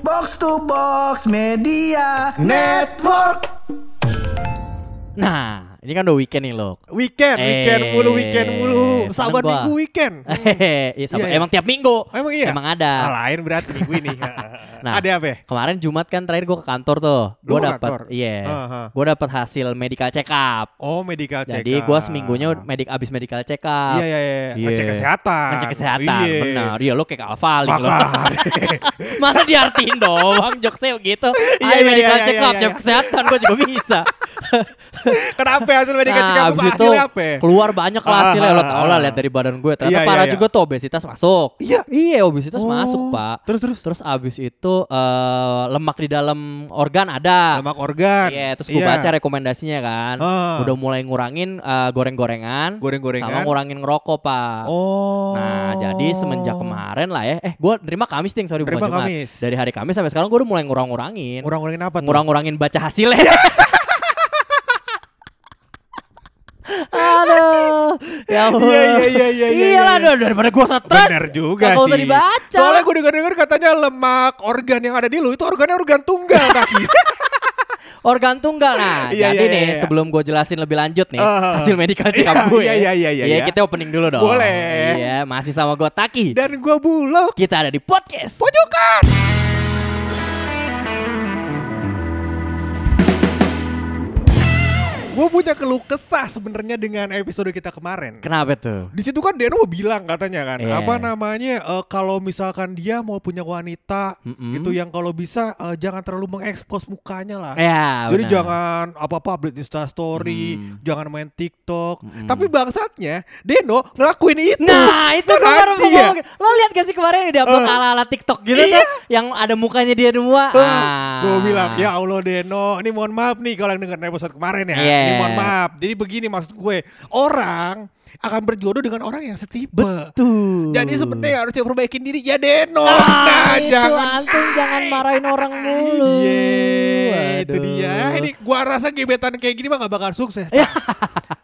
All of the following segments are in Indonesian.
Box to Box Media Network. Nah, ini kan udah weekend nih lo. Weekend, weekend Eh, mulu, weekend mulu. Sabar gua. minggu weekend. Iya, sabar. Iya, iya. Emang tiap minggu. Emang iya? Emang ada. Ah, lain berarti minggu ini. Nah. ada apa? ya? Kemarin Jumat kan terakhir gue ke kantor tuh. Gue dapat, iya. Aha. Gue dapat hasil medical check up. Oh, medical check Jadi gue seminggunya medik abis medical check up. Iya, iya, iya. Iya. Ngecek kesehatan. Ngecek kesehatan, Iya. benar. Iya lo kayak alfalik lo. Masa diartiin doang jokesnya gitu. Iya, iya, medical iya, check iya, up, iya. cek kesehatan gue juga bisa. Kenapa hasil medical check Nah, up abis itu apa? ya? keluar banyak lah hasilnya lo tau ah, lah ah. lihat dari badan gue. Ternyata Iya, iya, parah iya. juga tuh obesitas masuk. Iya. Iya obesitas Oh. masuk pak. Terus terus Terus abis itu eh, lemak di dalam organ ada. lemak organ. Iya, terus gue Iya. baca rekomendasinya kan. Ah. Udah mulai ngurangin eh, goreng-gorengan, sama Goreng-gorengan. ngurangin ngerokok pak. Oh. Nah, jadi semenjak kemarin lah ya. Eh, gue terima Kamis ting, sorry Terima bukan Jumat. Kamis. Dari hari Kamis sampai sekarang gue udah mulai ngurang-ngurangin. Ngurang-ngurangin apa tuh? Ngurang-ngurangin baca hasilnya. Aduh, ya ampun. Iya, iya, iya, iya, iya, Iya lah, iya. aduh, daripada gue stres. Bener juga Gak usah sih. dibaca. Soalnya gue denger-denger katanya lemak organ yang ada di lu itu organnya organ tunggal kaki. Organ tunggal. Nah, Iya, jadi iya, nih iya, iya. sebelum gue jelasin lebih lanjut nih Ah. hasil medical check up Iya, gue. iya, iya, iya, Iya, iya. kita opening dulu dong. Boleh. Iya, masih sama gue Taki. Dan gue bulog. Kita ada di podcast. Pojokan. Gue punya keluh kesah sebenarnya dengan episode kita kemarin. Kenapa tuh? Di situ kan Deno bilang katanya kan, Iya. apa namanya eh, kalau misalkan dia mau punya wanita Mm-mm. gitu yang kalau bisa eh, jangan terlalu mengekspos mukanya lah. Ya, Jadi benar. jangan apa-apa update Insta story, Hmm. jangan main TikTok. Mm-mm. Tapi bangsatnya Deno ngelakuin itu. Nah itu gue baru ya? Lo lihat gak sih kemarin yang diupload Eh. ala-ala TikTok gitu Iya. tuh Yang ada mukanya dia semua ah. Gue bilang ya Allah Deno, ini mohon maaf nih kalau yang dengerin episode kemarin ya. Iya. Ini mohon maaf. Jadi begini maksud gue, orang akan berjodoh dengan orang yang setipe. Tuh Jadi sebenarnya harus perbaikin diri ya Deno. ah, nah, itu jangan antum jangan marahin orang mulu Iya, itu dia. Ini gua rasa gebetan kayak gini mah gak bakal sukses.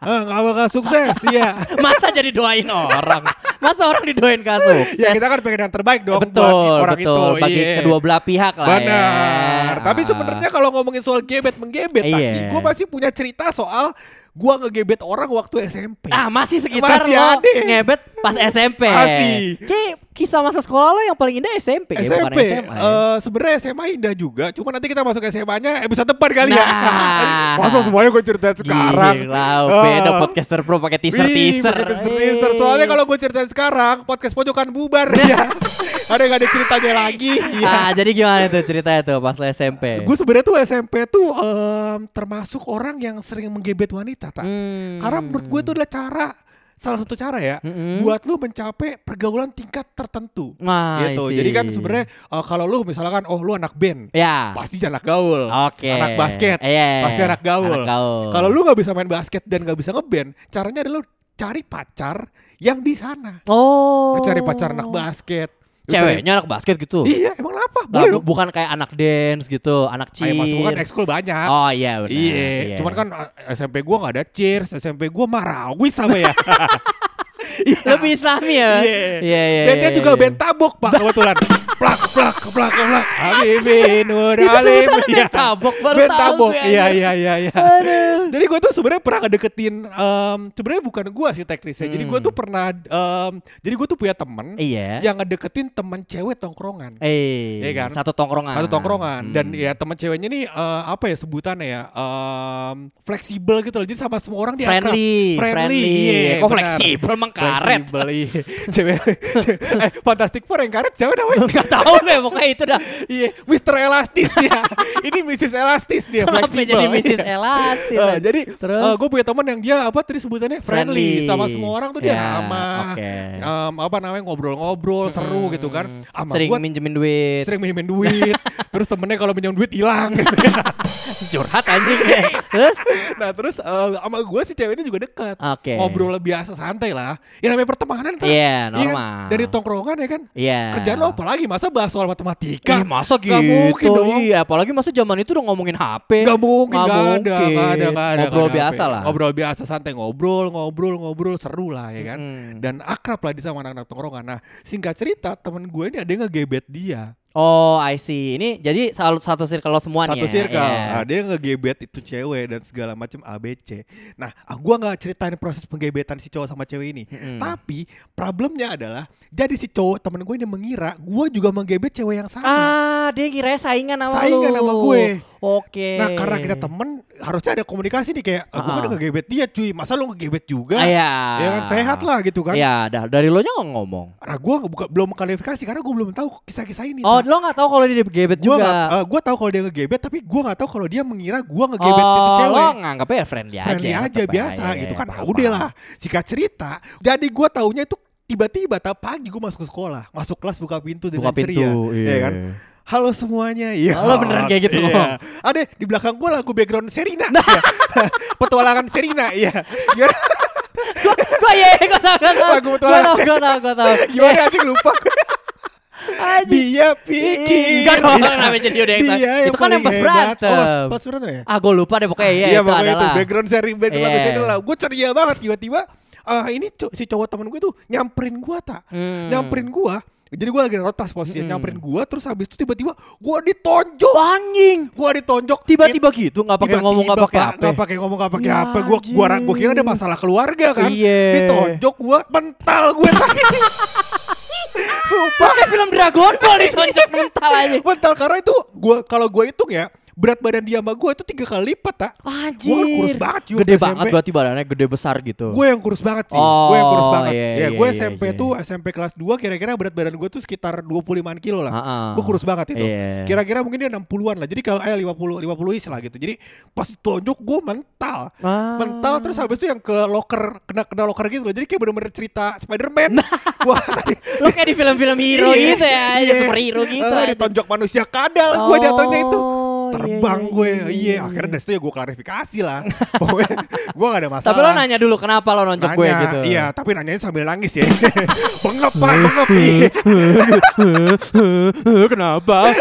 Eh, gak bakal sukses, ya. Masa jadi doain orang Masa orang didoain gak sukses Ya kita kan pengen yang terbaik dong Betul, buat orang betul itu. Bagi Iya. kedua belah pihak lah Benar. ya Tapi Ah. sebenarnya kalau ngomongin soal gebet menggebet, Iya. gue masih punya cerita soal gua ngegebet orang waktu SMP. Ah masih sekitar Masih lo ada. ngebet pas SMP Masih. Kayak kisah masa sekolah lo yang paling indah SMP, ya, bukan SMP, SMA ya? eh, sebenarnya SMA indah juga, cuma nanti kita masuk SMA-nya episode depan kali ya. Nah. Masa semuanya gue cerita sekarang. Gila, Ah. beda podcaster pro pakai teaser-teaser. teaser-teaser. Soalnya kalau gue ceritain sekarang, podcast pojokan bubar ya. Ada gak ada ceritanya lagi. Ah, jadi gimana tuh ceritanya tuh pas lo SMP? Gue sebenarnya tuh SMP tuh em, termasuk orang yang sering menggebet wanita, tak? Hmm. Karena menurut gue itu adalah cara salah satu cara ya Mm-mm. buat lu mencapai pergaulan tingkat tertentu. Nah, gitu. I see. Jadi kan sebenarnya eh, kalau lu misalkan oh lu anak band, ya. pasti anak gaul. Oke. Anak basket, Iya. pasti anak gaul. Anak gaul. Kalau lu nggak bisa main basket dan nggak bisa ngeband, caranya adalah lu cari pacar yang di sana. Oh. Lu cari pacar anak basket. Lu cari- Ceweknya anak basket gitu. Iya, emang apa? Nah, Boleh dong. bukan kayak anak dance gitu, anak Ayo mas gua kan cheers. ekskul banyak. Oh iya benar. Iya, cuman kan eh, SMP gua nggak ada cheers, SMP gua marawis sama ya. lebih islami ya. Iya. Iya iya. Dan dia iya, juga iya. band tabok pak kebetulan. plak plak plak plak. Habibi Nur Alim. Iya. band tabok, baru tahu tabok. gue, Iya iya iya iya. Aduh. Jadi gue tuh sebenarnya pernah ngedeketin em, sebenarnya bukan gua sih teknisnya. Jadi gue Hmm. tuh pernah em, jadi gue tuh punya temen Iya. yang ngedeketin teman cewek tongkrongan. Eh, Iya kan? satu tongkrongan. Satu tongkrongan dan Hmm. ya teman ceweknya nih eh, apa ya sebutannya ya em, fleksibel gitu loh. Jadi sama semua orang dia akrab. friendly, Friendly, friendly. iya, Kok benar. fleksibel emang karet? Fleksibel, iya. cewek, eh Fantastic Four yang karet siapa namanya? Enggak tahu gue pokoknya itu dah. Iya, Mr. Elastis ya. Ini Mrs. Elastis dia Kenapa fleksibel. jadi Mrs. Iya. Elastis? Eh, jadi Terus? gue punya teman yang dia apa tadi sebutannya friendly, Friendly. sama semua orang tuh dia Ya, ramah. oke. Em, apa namanya ngobrol-ngobrol seru gitu kan. Hmm, Sama Sering gua minjemin duit. sering minjemin duit. terus temennya kalau minjem duit hilang. Curhat anjing. Terus? nah terus eh, sama gue si cewek ini juga dekat. Oke. Ngobrol biasa santai lah. Ya namanya pertemanan kan. Iya, kan? normal. Dari tongkrongan ya kan. Iya. Kerjaan lo apa lagi masa bahas soal matematika? Ih, masa gitu? Gak mungkin dong. Iya, apalagi masa zaman itu udah ngomongin HP. Gak mungkin, gak, ada, mungkin. gak ada, gak ada. Ngobrol nggak ada biasa lah. Ngobrol biasa, santai ngobrol, ngobrol, ngobrol, seru lah ya kan. Mm. Dan akrab lah di sama anak-anak tongkrongan. Nah singkat cerita temen gue ini ada yang ngegebet dia. Oh, I see. Ini jadi satu satu circle lo semua nih Satu ya. circle. Iya. Nah, dia ngegebet itu cewek dan segala macam ABC. Nah, ah, gua nggak ceritain proses penggebetan si cowok sama cewek ini. Mm-mm. Tapi problemnya adalah jadi si cowok temen gue ini mengira gua juga menggebet cewek yang sama. Ah, dia kira saingan sama Saingan lu. sama gue. Oke. Nah, karena kita temen harusnya ada komunikasi nih kayak Ah. kan udah ngegebet dia cuy. Masa lu ngegebet juga? Iya. Ya kan sehat lah gitu kan. Iya, dah dari lo nya nggak ngomong. Nah, gua buka, belum klarifikasi karena gua belum tahu kisah-kisah ini. Oh, lo nggak tahu kalau dia gebet gua juga. nggak- eh, gua tahu kalau dia ngegebet tapi gua nggak tahu kalau dia mengira gua ngegebet oh, itu cewek. lo nganggapnya friendly, friendly aja. aja, ya. biasa Iya, iya, gitu iya, kan. paham, Nah, udah paham. lah, singkat cerita. Jadi gua taunya itu tiba-tiba tak pagi gua masuk ke sekolah, masuk kelas buka pintu dengan Buka pintu, ceria, iya. ya kan. Halo semuanya, iya. Oh, lo beneran kayak gitu Iya. Ada di belakang gua lagu background Serina, iya. petualangan Serina, iya. Gimana, Gua iya, gua tahu, gua tahu. Lagu petualangan. tahu, gua tahu, gua tahu. gimana sih lupa? Anjing. Dia pikir. Enggak dong, kenapa jadi udah yang Dia yang Itu kan yang pas berantem. Oh, pas, berantem ya? Ah, gue lupa deh pokoknya iya, iya pokoknya itu background seri background Iya. Serina lah. Gue ceria banget tiba-tiba. Ah ini si cowok temen gue tuh nyamperin gua tak, Hmm. nyamperin gua. Jadi gue lagi rotas posisinya Mm-mm. nyamperin gua terus habis itu tiba-tiba gua ditonjok. Anjing. Gua ditonjok Tiba-tiba gitu nggak pakai ngomong nggak pakai Pak, apa. nggak pakai ngomong nggak pakai apa. Gua gua gua kira ada masalah keluarga kan. Iya. Ditonjok gua mental gue Sumpah Kayak film Dragon Ball ditonjok mental aja. mental karena itu gua kalau gua hitung ya berat badan dia sama gua itu tiga kali lipat tak. Anjir. Gua kan kurus banget juga Gede SMP. banget berarti badannya gede besar gitu. Gue yang kurus banget sih. Oh, gue yang kurus banget. iya, ya, iya, gue iya, SMP iya. tuh SMP kelas 2 kira-kira berat badan gue tuh sekitar 25 kilo lah. Ah-ah. Gue kurus banget itu. Iya. Kira-kira mungkin dia 60-an lah. Jadi kalau eh 50 50 is lah gitu. Jadi pas tonjok gue mental. Ah. Mental terus habis itu yang ke locker kena kena locker gitu loh. Jadi kayak bener-bener cerita Spider-Man. Wah, tadi Lo kayak di film-film hero Iya, gitu ya, iya. superhero gitu. Eh, aja. ditonjok manusia kadal gue jatuhnya itu. Oh, Terbang iya, gue. iya, Iya, iya, akhirnya iya. dari situ ya gue klarifikasi lah. Pokoknya gue gak ada masalah. Tapi lo nanya dulu kenapa lo nonjok gue gitu. Iya, tapi nanyanya sambil nangis ya. bengep pak, bengep. Iya. Kenapa?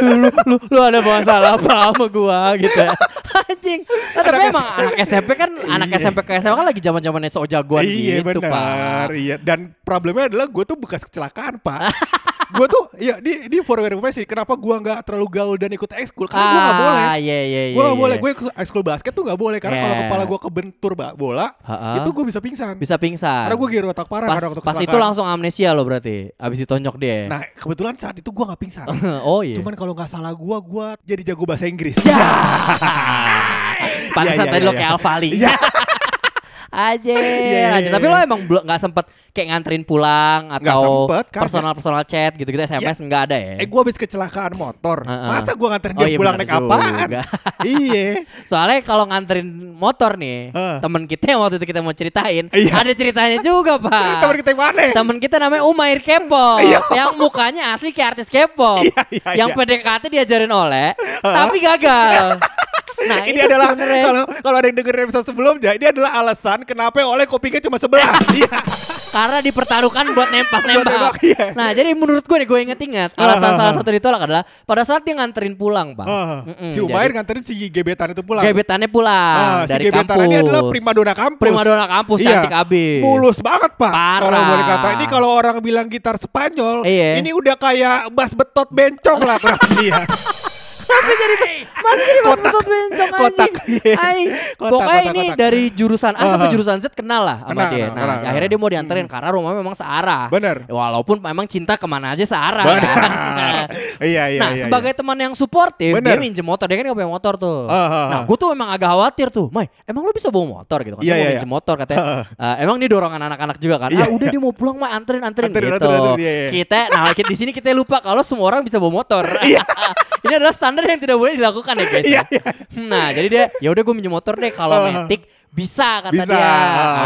lu, lu, lu ada masalah apa sama gua gitu ya. Anjing. Nah, tapi Anak emang anak SMP kan anak Iya. SMP ke SMA kan lagi zaman-zamannya sok jagoan iya gitu, benar, Pak. iya. Dan problemnya adalah gue tuh bekas kecelakaan pak. Gue tuh, iya di di for your information, kenapa gue nggak terlalu gaul dan ikut ekskul? Karena gue nggak boleh. Ah, iya iya iya. Gue nggak iya. boleh. Gue ikut ekskul basket tuh nggak boleh karena kalau Yeah. kepala gue kebentur bola, Ha-ha. itu gue bisa pingsan. bisa pingsan. Karena gue giro otak parah pas, karena waktu pas itu langsung amnesia lo berarti. Abis ditonjok dia. Nah kebetulan saat itu gue nggak pingsan. oh iya. Cuman kalau nggak salah gue, gue jadi jago bahasa Inggris. Ya. Iya, Pantesan iya, tadi iya, lo iya. kayak Alfali. Aja. iya, aja. iya, Tapi iya. lo emang belum nggak sempet kayak nganterin pulang atau sempet, personal personal chat gitu-gitu SMS nggak ada ya? Eh gue habis kecelakaan motor. Heeh. Masa gue nganterin Oh, dia iya pulang naik apaan? iya. Soalnya kalau nganterin motor nih, Heeh. temen kita yang waktu itu kita mau ceritain, Iya. ada ceritanya juga pak. Temen kita yang mana? Temen kita namanya Umair Kepo Iya. Yang mukanya asli kayak artis K-pop Iya, iya, Yang iya. PDKT diajarin oleh Tapi gagal Nah ini adalah kalau kalau ada yang denger episode sebelumnya, ini adalah alasan kenapa oleh kopinya cuma sebelah. Iya. Karena dipertaruhkan buat nempas nembak, nembak. iya. Nah, jadi menurut gue nih gue inget-inget alasan salah satu ditolak adalah pada saat dia nganterin pulang, Bang. Ah, Mm-mm, si Umair jadi nganterin si gebetan itu pulang. Gebetannya pulang si dari gebetan kampus. ini adalah primadona kampus. Primadona kampus Iya. cantik abis. Mulus banget pak. Parah. Kalau boleh kata ini kalau orang bilang gitar Spanyol, Iya. ini udah kayak bass betot bencong lah kurang dia. Tapi jadi masih jadi mas betot bencong Kotak, anjing. iya. Ai. Kotak, Pokoknya kotak, ini kotak. dari jurusan A sampai jurusan Z kenal lah sama Kenal, dia. kenal, Nah, kenal, akhirnya kenal. dia mau dianterin karena rumahnya memang searah. Bener. Walaupun memang cinta ke mana aja searah Benar. kan. Iya iya nah, iya. sebagai teman yang suportif, dia Bener. minjem motor. Dia kan gak punya motor tuh. Ah, ah, nah, ah. gue tuh emang agak khawatir tuh. Mai, emang lu bisa bawa motor gitu kan? Iya, Dia mau iya, minjem iya. motor katanya. "Eh, emang ini dorongan anak-anak juga kan? Iya, ah, udah dia mau pulang, Mai, anterin, anterin, Anterin, gitu. anterin, anterin, iya, iya. Kita, nah di sini kita lupa kalau semua orang bisa bawa motor. ini adalah standar yang tidak boleh dilakukan ya guys. Iya, ya. Nah, jadi dia, ya udah gue minjem motor deh. Kalau metik bisa kata Bisa. dia. Ah,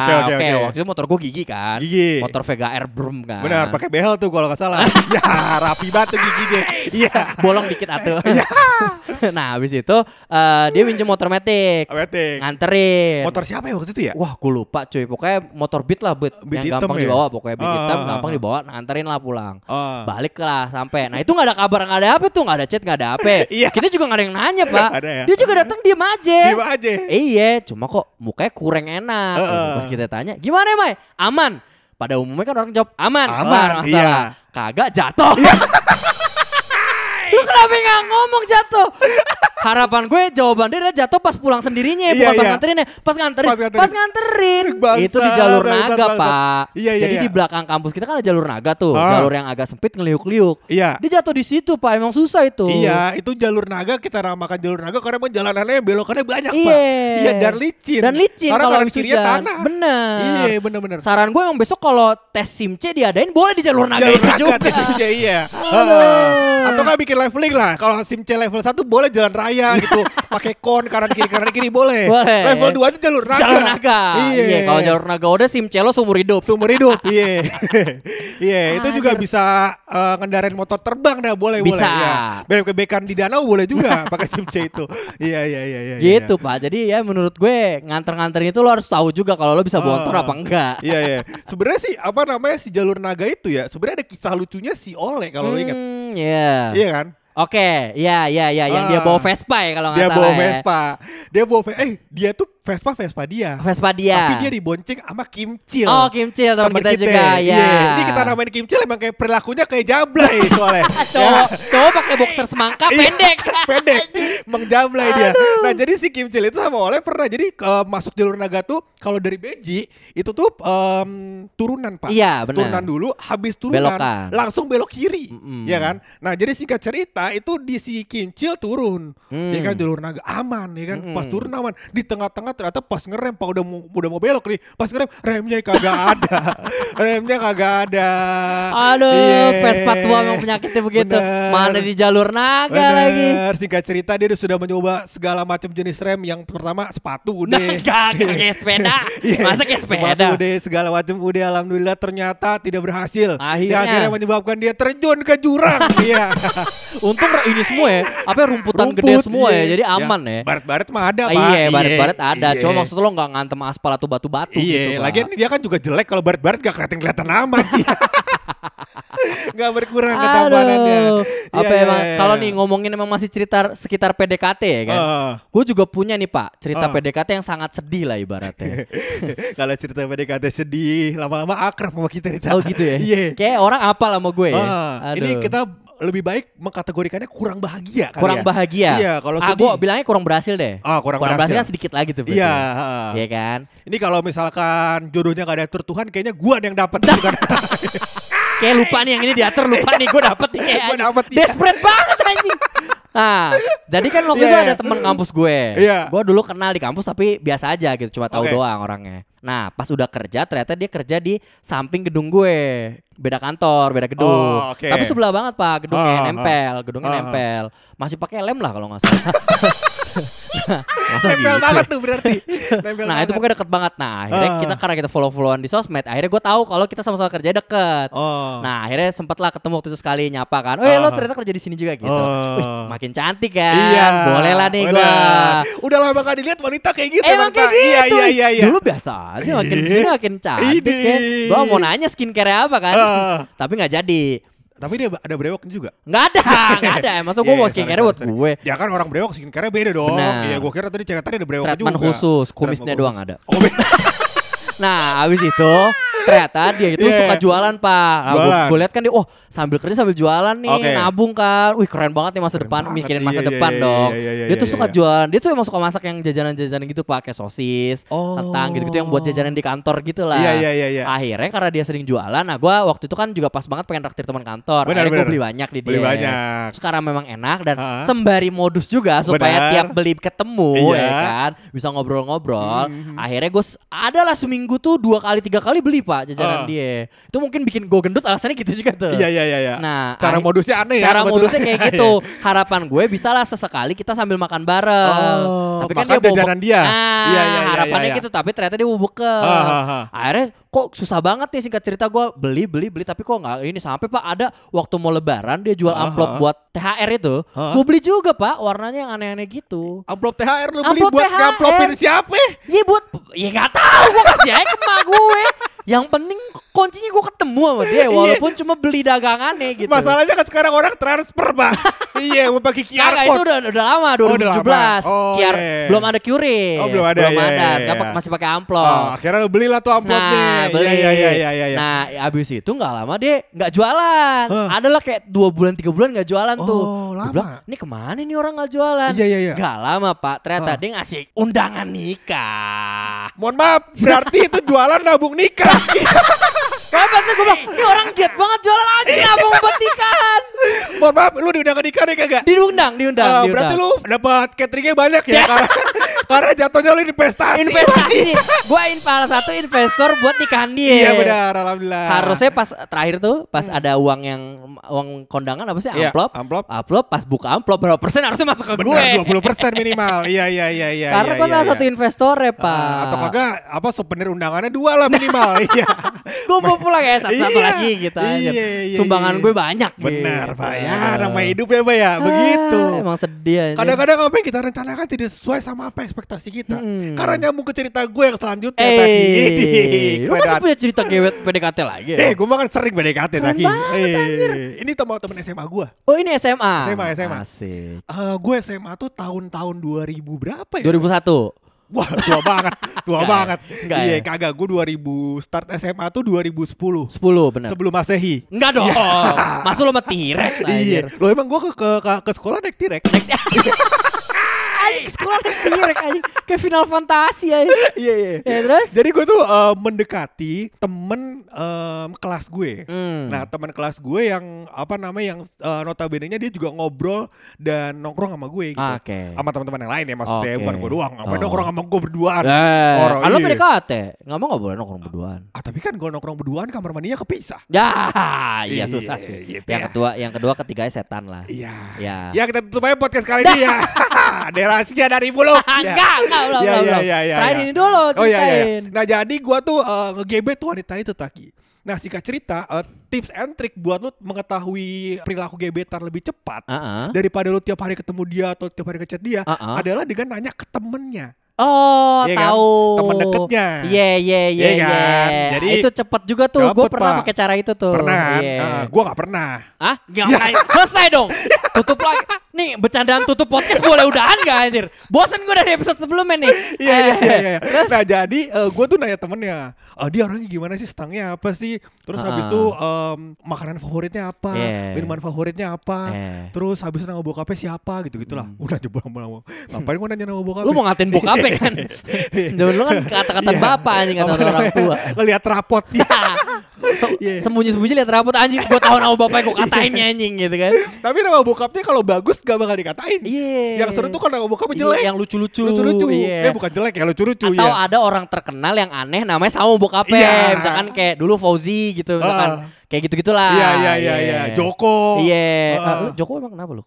oke, Ah, oke, oke. Waktu itu motor gue gigi kan. Gigi. Motor Vega Air Brum kan. Benar, pakai behel tuh kalau nggak salah. ya, rapi banget tuh giginya. Iya. bolong dikit atuh. nah, habis itu eh, dia minjem motor metik, Weting. nganterin. Motor siapa ya waktu itu ya? Wah, gue lupa cuy. Pokoknya motor beat lah, beat, Beat yang gampang ya? dibawa. Pokoknya beat Ah, hitam, ah, gampang dibawa, nganterin lah pulang. Ah. Balik lah sampai. Nah itu nggak ada kabar, nggak ada apa tuh, nggak ada chat, nggak ada apa. Iya. Kita juga nggak ada yang nanya pak. Ada ya? Dia juga datang diem aja. Diem aja. Iya, cuma kok mukanya kurang enak. Heeh. Pas kita tanya, gimana Mai? Aman. pada umumnya kan orang jawab aman. Aman, iya. Kagak jatuh. Lu kenapa nggak ngomong jatuh? Harapan gue jawaban dia jatuh pas pulang sendirinya, Iya, bukan pas iya. nganterin ya. Pas nganterin, Pas pas nganterin. nganterin. Bangsat, Itu di jalur bangsat, naga, bangsat. Pak. Iya, iya, Jadi iya. di belakang kampus kita kan ada jalur naga tuh, Ah. jalur yang agak sempit ngeliuk-liuk. Iya. Dia jatuh di situ, Pak. Emang susah itu. Iya, itu jalur naga kita namakan jalur naga karena emang jalanannya belokannya banyak, Iya. Pak. Iya, dan licin. Dan licin Karena kalau kirinya tanah. Bener. Iya, bener-bener. Saran gue emang besok kalau tes SIM C diadain boleh di jalur naga Jalur itu naga juga. tes SIM C, iya. Atau nggak bikin leveling lah. Kalau SIM C level 1 boleh jalan raya gitu. Pakai kon kanan kiri kanan kiri boleh. Boleh. Level 2 aja jalur naga. Jalur naga. Iya. kalau jalur naga udah SIM C lo seumur hidup. Seumur hidup, iya. Iya, itu juga bisa eh, ngendarain motor terbang dah, boleh Bisa. boleh. Ya. Bebek-bebekan di danau boleh juga pakai SIM C itu. Iya, iya, iya, iya. Gitu Pak. Jadi ya menurut gue nganter-nganterin itu lo harus tahu juga kalau lo bisa bontor Ah. apa enggak. Iya, iya. Sebenarnya sih apa namanya si jalur naga itu ya, sebenarnya ada kisah lucunya si Oleh kalau lo ingat. Hmm, Iya. Iya kan? Oke, ya ya ya yang dia Ah. bawa Vespa ya kalau nggak Dia salah. bawa ya. Vespa. Dia bawa Ve- eh dia tuh Vespa Vespa dia. Vespa dia. Tapi dia dibonceng sama Kim Cil. Oh, Kim Cil teman Temen kita, juga, ya. Iya. Ini kita namain Kim Cil emang kayak perilakunya kayak jablay soalnya. cowok cowok pakai boxer semangka Iya, pendek. pendek mengjablay dia nah jadi si Kim Chil itu sama Oleh pernah jadi eh, masuk jalur naga tuh kalau dari Beji itu tuh em, turunan pak Iya, benar. turunan dulu habis turunan Belokan. langsung belok kiri Mm-mm. ya kan nah jadi singkat cerita itu di si Kim Chil turun Hmm. ya kan jalur naga aman ya kan pas Mm-mm. turun aman di tengah-tengah ternyata pas ngerem pak udah mau udah mau belok nih pas ngerem remnya kagak ada remnya kagak ada Aduh, Iya. Vespa tua memang penyakitnya begitu. Bener. Mana di jalur naga lagi. Bener, singkat cerita dia sudah mencoba segala macam jenis rem yang pertama sepatu Nah, udah. enggak kayak sepeda. Iya, Masa kayak Sepatu sepeda? udah segala macam udah alhamdulillah ternyata tidak berhasil. Akhirnya. Akhirnya menyebabkan dia terjun ke jurang. Iya. Untung ini semua ya, apa ya, rumputan Rumput, gede semua iya. ya, jadi aman ya. Baret-baret mah ada, Ah, Pak. iya, baret-baret ada. Iya. Cuma maksud lo nggak ngantem aspal atau batu-batu Iya, gitu. Pak. lagian dia kan juga jelek kalau baret-baret gak kelihatan-kelihatan amat. gak berkurang ketampanannya. Iya, apa iya, emang iya, kalau iya. nih ngomongin emang masih cerita sekitar PDKT ya kan? Ah. Gue juga punya nih Pak cerita Ah. PDKT yang sangat sedih lah ibaratnya. kalau cerita PDKT sedih, lama-lama akrab sama kita sana. oh gitu ya? Iya. Kayak orang apa sama gue ya? Ah, ini kita lebih baik mengkategorikannya kurang bahagia kali kurang ya. bahagia. Iya, kalau ah, sedih. gue bilangnya kurang berhasil deh. Ah, kurang berhasil. berhasil. kan sedikit lagi tuh. berarti. Iya, ah. Iya kan? Ini kalau misalkan jodohnya gak diatur Tuhan, kayaknya gua yang dapat bukan. Kayak lupa nih yang ini diatur lupa nih gue dapet nih kayak Gua dapet, iya. Desperate banget anjing. Nah, jadi kan waktu Iya, itu iya. ada teman kampus gue. Iya. Gue dulu kenal di kampus tapi biasa aja gitu, cuma tahu Oke. doang orangnya. Nah, pas udah kerja ternyata dia kerja di samping gedung gue. Beda kantor, beda gedung. Oh, oke. Tapi sebelah banget, Pak. Gedungnya ah. nempel, gedungnya ah. nempel. Masih pakai lem lah kalau nggak salah. Masa Nempel gitu? banget tuh berarti. Nempel Nah itu banget. pokoknya deket banget Nah akhirnya Ah. kita karena kita follow-followan di sosmed Akhirnya gue tahu kalau kita sama-sama kerja deket Oh. Nah akhirnya sempet lah ketemu waktu itu sekali nyapa kan Oh ya lo ternyata kerja di sini juga gitu Oh. Wih makin cantik kan Iya. Boleh lah nih gue. Udah lama gak dilihat wanita kayak gitu Emang kayak Pak. gitu Iya, iya, iya, iya. Dulu biasa aja makin Ih. ke sini makin cantik ya Gue mau nanya skincare apa kan Ah. Tapi gak jadi Tapi dia ada brewoknya juga. Nggak ada Nggak ada Masa gue Iya, mau skincare buat gue Ya kan orang brewok skincare beda dong. Iya, gua kira tadi cewek tadi ada brewoknya juga. Treatment khusus Kumisnya doang ada Oh, beda. Nah, abis itu ternyata dia itu Iya. suka jualan, Pak. Nah, gue lihat kan dia, oh sambil kerja sambil jualan nih, Oke. nabung kan. Wih keren banget nih masa Keren depan, banget. mikirin masa Iya, iya, depan iya, dong. iya, iya, dia iya, tuh suka iya. jualan, dia tuh emang suka masak yang jajanan-jajanan gitu, Pak, kayak sosis, Oh. kentang gitu-gitu yang buat jajanan di kantor gitu lah. Iya, iya, iya, iya. Akhirnya karena dia sering jualan, nah gue waktu itu kan juga pas banget pengen traktir teman kantor. Benar, Akhirnya gue beli banyak di dia. Beli banyak. Sekarang memang enak dan Ha? sembari modus juga supaya Benar. tiap beli ketemu Iya. ya kan, bisa ngobrol-ngobrol. Mhm. Akhirnya gue adalah seminggu tuh dua kali tiga kali beli pak jajanan Ah. dia. Itu mungkin bikin gue gendut alasannya gitu juga tuh. Iya, iya, iya, iya. Nah, cara modusnya aneh ya. Cara kebetulan. modusnya kayak gitu. Harapan gue bisa lah sesekali kita sambil makan bareng. Oh, tapi kan makan dia jajanan dia. Nah, Iya, iya, iya, harapannya iya, iya. gitu. Tapi ternyata dia mau. Ah, ah, ah. Akhirnya kok susah banget nih singkat cerita gue beli beli beli tapi kok nggak ini sampai pak ada waktu mau lebaran dia jual amplop ah. buat THR itu. Ah. Gue beli juga pak warnanya yang aneh-aneh gitu. Amplop THR lu beli Amplop buat THR. ngamplopin siapa? Iya buat ya nggak tahu gue kasih aja ke gue. Yang penting kuncinya gue ketemu sama dia walaupun cuma beli dagangannya gitu. Masalahnya kan sekarang orang transfer, Pak. iya, mau pakai QR itu udah udah lama 2017. Oh. Oh, QR iya. belum ada QRIS. Oh, belum ada, Belum iya, ada. iya, Sekarang iya. masih pakai amplop. Oh, akhirnya lu belilah tuh amplopnya. Nah, beli. Iya, iya, iya, iya, iya. Nah, abis itu nggak lama dia nggak jualan. Hah. Adalah kayak dua bulan tiga bulan nggak jualan tuh. Oh, Gua lama. bilang, ini ke mana nih orang nggak jualan? Iya, iya, iya. Gak lama pak. Ternyata Hah. dia ngasih undangan nikah. Mohon maaf, berarti itu jualan nabung nikah. Kenapa sih gue bilang, ini orang giat banget jualan aja nabung buat nikahan. Mohon maaf, lu diundang ke nikah nih kagak? Diundang, diundang, Eh, diundang. berarti lu dapat cateringnya banyak ya? karena, karena jatuhnya lu investasi. investasi. gue salah satu investor buat nikahan dia. Iya benar, alhamdulillah. Harusnya pas terakhir tuh pas ada uang yang uang kondangan apa sih Iya, amplop? amplop. Amplop pas buka amplop berapa persen harusnya masuk ke gue. Benar, 20% minimal. Iya, iya, iya, iya. Karena iya, gue iya, salah iya. satu investor ya pak. Atau kagak apa souvenir undangannya dua lah minimal. Iya. gue mau pulang ya satu-satu Iya, lagi gitu aja. iya, iya, Sumbangan iya. gue banyak. Benar, gitu. Pak. Ya, nama hidup ya, Pak ya. Begitu. Ah, Emang sedih aja. Kadang-kadang apa yang kita rencanakan tidak sesuai sama apa ekspektasi kita. Hmm. Karena nyambung ke cerita gue yang selanjutnya Eh, tadi. lu masih punya cerita gewet PDKT lagi? ya? Eh, gue mah kan sering PDKT tadi. Eh, ini teman teman SMA gue. Oh ini SMA. SMA, SMA. Asik. Eh, gue SMA tuh tahun-tahun 2000 berapa ya? 2001. Wah, tua banget, tua Enggak ya? banget. Enggak iya, ya? kagak. Gue 2000 start SMA tuh 2010. 10 benar. Sebelum Masehi. Enggak dong. Masa lu sama T-Rex Iya. Lo emang gue ke, ke, ke, sekolah naik tirek. Anjing sekolah naik T-Rex anjing. Kayak final fantasi anjing. Iya, iya. Ya terus? Jadi gue tuh eh, mendekati temen em, kelas gue. Hmm. Nah teman kelas gue yang apa namanya yang uh, notabene-nya dia juga ngobrol dan nongkrong sama gue gitu. Ah, Oke. Sama teman-teman yang lain ya maksudnya Oke. bukan gue doang. Ngapain Oh. nongkrong sama gue berduaan? Eh, Orang, kalau iya. PDKT, nggak mau nggak boleh nongkrong berduaan. Ah tapi kan gue nongkrong berduaan kamar mandinya kepisah. Ya, iya Iya, susah sih. gitu yang ya. kedua, yang kedua, ketiganya setan lah. Iya. Ya. Ya kita tutup aja podcast kali ini ya. Derasinya dari bulu. Ya. enggak, enggak, belum, Ya, belum, ya, belum. ya, ya, Terakhir ya. ini dulu, Oh iya, iya. ceritain. Nah jadi gue tuh uh, ngegebet wanita itu Taki. Nah singkat cerita, uh, tips and trick buat lu mengetahui perilaku gebetan lebih cepat Ah, ah. daripada lu tiap hari ketemu dia atau tiap hari ngechat dia Ah, ah. adalah dengan nanya ke temennya. Oh, Iya kan? tahu. Temen deketnya. Iya, iya, iya, Iya kan? iya. Jadi- itu cepet juga tuh. Gue pernah Pak. pakai cara itu tuh. Pernah? Iya. Uh, gue gak pernah. Hah? Ngapain? Selesai dong. Tutup lagi. Nih, bercandaan tutup podcast boleh udahan gak anjir? Bosan gue dari episode sebelumnya nih. Iya iya Eh, iya. iya. Terus? Nah jadi gue tuh nanya temennya, "Ah, dia orangnya gimana sih, stangnya apa sih? Terus habis Ah. itu em, makanan favoritnya apa? Iya. Minuman favoritnya apa? Eh. Terus habis nama bokapnya siapa gitu gitulah. Udah coba nama Ngapain gue nanya nama bokapnya? Lu mau ngatain bokapnya kan? Zaman dulu kan kata-kata Iya. bapak anjing kata orang tua. Ngeliat rapotnya. Se- Iya. Sembunyi-sembunyi lihat rapot anjing gue tahu nama bapaknya gue katain nih, anjing gitu kan. Tapi nama bokapnya kalau bagus gak bakal dikatain. Iya. Yang seru tuh kalau nama bokapnya Iya, jelek. Yang lucu-lucu. lucu-lucu. Iya. Eh bukan jelek ya, lucu-lucu Atau ya. ada orang terkenal yang aneh namanya sama bokapnya. Iya. Misalkan kayak dulu Fauzi gitu. Misalkan Ah. kayak gitu-gitulah. Iya iya iya iya. Joko. Iya. Ah. Ah, lu Joko emang kenapa lu?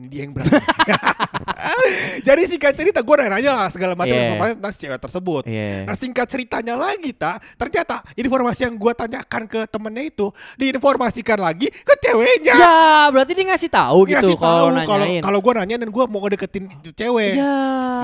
Ini dia yang berat. Jadi singkat cerita gue nanya lah segala macam Iya. informasi tentang si cewek tersebut. Iya. Nah singkat ceritanya lagi tak, ternyata informasi yang gue tanyakan ke temennya itu diinformasikan lagi ke ceweknya. Ya, berarti dia ngasih tahu gitu kalau kalau kalau gue nanya dan gue mau ngedeketin itu cewek. Ya.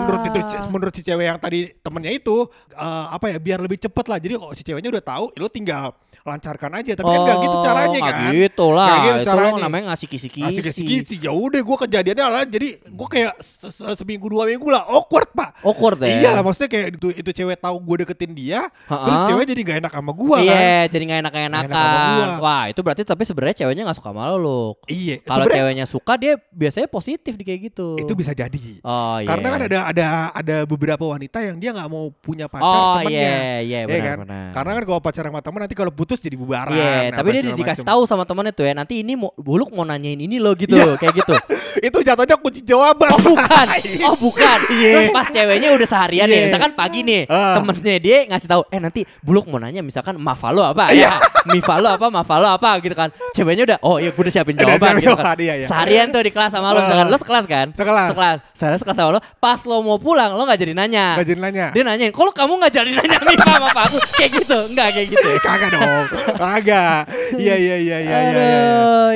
Menurut itu menurut si cewek yang tadi temennya itu eh, apa ya biar lebih cepet lah. Jadi kalau si ceweknya udah tahu, lu tinggal lancarkan aja. Tapi kan gak gitu caranya nggak kan. gitu lah. Nggak gitu itu caranya. namanya ngasih kisi-kisi. Asik kisi-kisi ya udah gue kejadiannya lah jadi gue kayak se- se- seminggu dua minggu lah awkward pak Awkward ya. iya lah maksudnya kayak itu itu cewek tahu gue deketin dia Ha-ha. terus cewek jadi gak enak sama gue Iya, kan jadi nggak Nggak enak sama enak-enakan. gua. Wah, itu berarti tapi sebenarnya ceweknya nggak suka sama lo, iya Kalau ceweknya suka dia biasanya positif di kayak gitu. itu bisa jadi Oh iya. karena kan ada ada ada beberapa wanita yang dia nggak mau punya pacar Oh temennya iya, iya Iya benar kan? benar. karena kan kalau pacaran sama temen nanti kalau putus jadi bubaran Iya, apa tapi dia dikasih tahu sama temennya tuh ya. Nanti ini mau buluk mau nanyain ini loh gitu, Iya. kayak gitu. itu jatuhnya kunci jawaban Oh bukan, oh bukan. Iya. Terus pas ceweknya udah seharian nih, Iya. misalkan pagi nih, Ah. temennya dia ngasih tahu, eh nanti buluk mau nanya misalkan mafalo apa, Iya. ya, mifalo apa, mafalo apa gitu kan. Ceweknya udah, oh iya gue udah siapin jawaban gitu kan. iya, iya. Seharian tuh di kelas sama lo, Ah. misalkan lo sekelas kan? Sekelas. Sekelas. Seharian sekelas sama lo, pas lo mau pulang lo nggak jadi nanya. Gak jadi nanya Dia nanyain, kalau kamu nggak jadi nanya Mifa sama aku kayak gitu, enggak kayak gitu. Kagak dong, kagak. Iya iya iya iya iya. iya.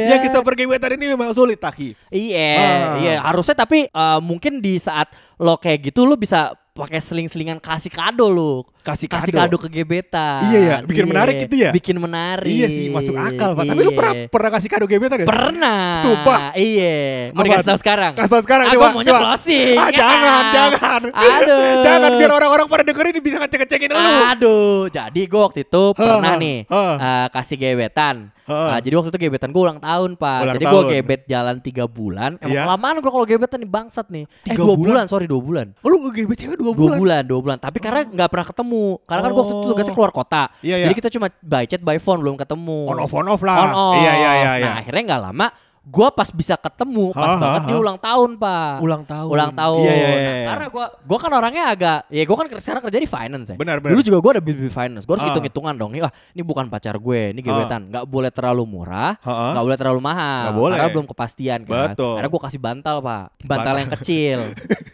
Ya ya. kita pergebetan ini memang sulit Taki. Iya, Ah. iya harusnya tapi eh, mungkin di saat lo kayak gitu lo bisa pakai seling-selingan kasih kado lo. Kasih kasih kado. kado ke gebetan. Iya ya, bikin menarik itu ya? Bikin menarik. Iya sih masuk akal pak. Tapi lu Iya. pernah pernah kasih kado gebetan ya? Pernah. Sumpah. Iya. Mau dikasih tahu sekarang? Kasih tau sekarang Aku coba. maunya coba. closing. Ah, jangan, jangan. Aduh. jangan biar orang-orang pada dengerin bisa ngecek-ngecekin lu. Aduh, jadi gue waktu itu pernah ha, nih ha. eh, kasih gebetan. Ha. Ah, jadi waktu itu gebetan gue ulang tahun pak. Ulang jadi gue gebet jalan tiga bulan. Emang Iya. kelamaan gue kalau gebetan nih bangsat nih. eh dua bulan? bulan? sorry dua bulan. Oh, lu ngegebet cewek dua Dua bulan? bulan, dua bulan. Tapi karena nggak pernah ketemu. Karena kan gue waktu itu Oh. tugasnya keluar kota. Iya, iya. Jadi kita cuma by chat, by phone belum ketemu. On off on off lah. On off. Iya iya iya. iya. Nah akhirnya nggak lama, gue pas bisa ketemu pas Ha, banget ha. dia ulang tahun pak. Ulang tahun. Ulang tahun. Iya iya iya. Nah, karena gue gue kan orangnya agak ya gue kan sekarang kerja di finance ya. Benar, benar. Dulu juga gue ada di finance. Gue harus Ah. hitung-hitungan dong. Nih, wah ini bukan pacar gue, ini gebetan. Nggak boleh terlalu murah, nggak boleh terlalu mahal. Nggak boleh. Karena belum kepastian kan. Betul. Karena gue kasih bantal pak, bantal yang kecil.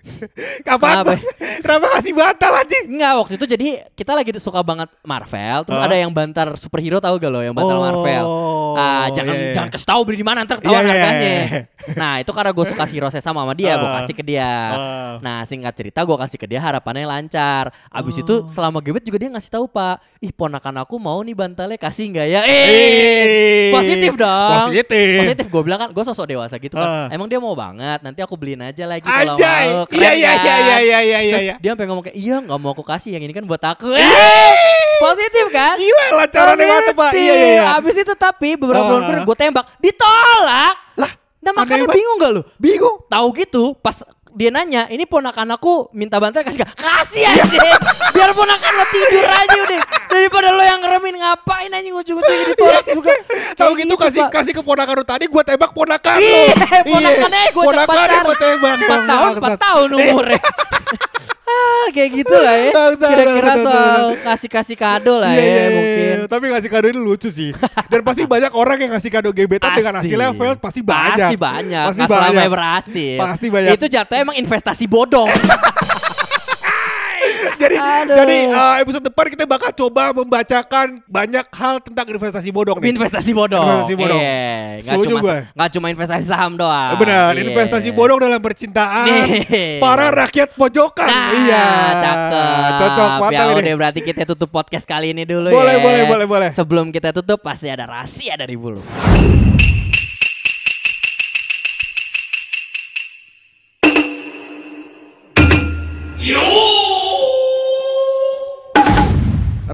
Kapan? Kenapa? Kenapa kasih bantal anjing? Enggak waktu itu jadi kita lagi suka banget Marvel. Terus ada yang bantal superhero tahu gak lo yang bantal Oh, Marvel. Ah jangan iya, iya. jangan kasih tahu beli di mana ntar Iya, iya, iya, harganya. iya. Nah itu karena gue suka hero sama sama dia, gue Ah. kasih ke dia. Ah. Nah singkat cerita gue kasih ke dia harapannya lancar. Abis itu Oh. selama gebet juga dia ngasih tahu pak, ih ponakan aku mau nih bantalnya kasih nggak ya? Eh positif dong. Positif. Positif gue bilang kan gue sosok dewasa gitu kan. Ah. Emang dia mau banget. Nanti aku beliin aja lagi kalau mau. Keren Iya iya iya iya iya iya iya. Terus iya. dia sampai ngomong kayak iya nggak mau aku kasih yang ini kan buat aku. Eh, positif kan? Gila lancarannya mantep pak. Iya iya iya. Abis itu tapi beberapa bulan kemudian gue tembak, ditolak. Lah, Nah makanya bingung gak lu? Bingung. Tahu gitu pas dia nanya, ini ponakan aku minta bantuan kasih gak? Kasih aja. Biar ponakan lo tidur aja udah. Daripada lo yang ngeremin ngapain anjing ujung-ujungnya ditolak juga. Tahu Kayak gitu kasih Pak. kasih ke ponakan lu tadi gua tembak ponakan lu. Iya, ponakannya gue Ponakannya cepetan. gua tembak. Empat Emang tahun, bangsat. empat tahun umurnya. ah, kayak gitu lah ya. Kira-kira soal kasih-kasih kado lah Iya, ya iya, mungkin. iya. Tapi ngasih kado ini lucu sih. Dan pasti banyak orang yang ngasih kado gebetan dengan Pasti. hasilnya failed pasti banyak. Pasti banyak. Pasti selamanya banyak. berhasil. Pasti banyak. Itu jatuhnya emang investasi bodong. jadi Aduh. jadi uh, episode depan kita bakal coba membacakan banyak hal tentang investasi bodong nih. investasi bodong. Investasi bodong. Iya, Setuju cuma gue. cuma investasi saham doang. Benar, Iya. investasi bodong dalam percintaan Nih. para rakyat pojokan. Nah, iya. cakep. Cocok, mantap ya ini. udah berarti kita tutup podcast kali ini dulu Boleh, ya. boleh, boleh, boleh. Sebelum kita tutup pasti ada rahasia dari bulu.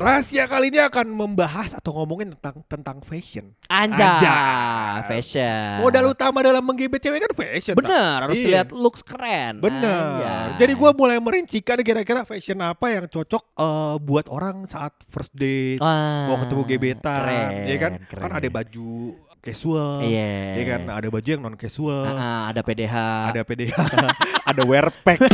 Rahasia kali ini akan membahas atau ngomongin tentang tentang fashion. Anja, Anjay. fashion. Modal utama dalam menggebet cewek kan fashion. tak? Bener, harus Iya. dilihat looks keren. Bener. Anjay. Jadi gue mulai merincikan kira-kira fashion apa yang cocok eh, buat orang saat first date, Wah, mau ketemu gebetan, keren, ya kan? keren. Kan ada baju casual, Iya. ya kan? Ada baju yang non casual, Ah, ada PDH. ada PDH, ada wear pack.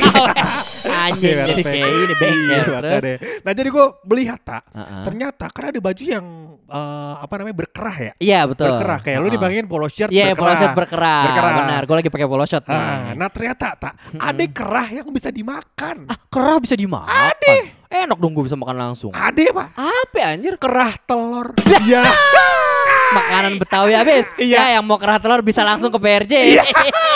Anjing Wear jadi pack. kayak ini bengkel. Iya, makanya. Nah jadi gue melihat tak, Ah, ah. ternyata kan ada baju yang eh, apa namanya berkerah ya, Iya betul. berkerah. Kayak lu Ah. dibangin polo shirt Iya, berkerah. polo shirt berkerah. Berkerah. Benar, gue lagi pakai polo shirt. nih. Ah, nah ternyata tak ada kerah yang bisa dimakan. Ah, kerah bisa dimakan. Ade. Enak dong gue bisa makan langsung. Ada pak, Apa anjir? kerah telur. Iya. Makanan Betawi habis. Iya. Ya yang mau kerah telur bisa langsung ke PRJ.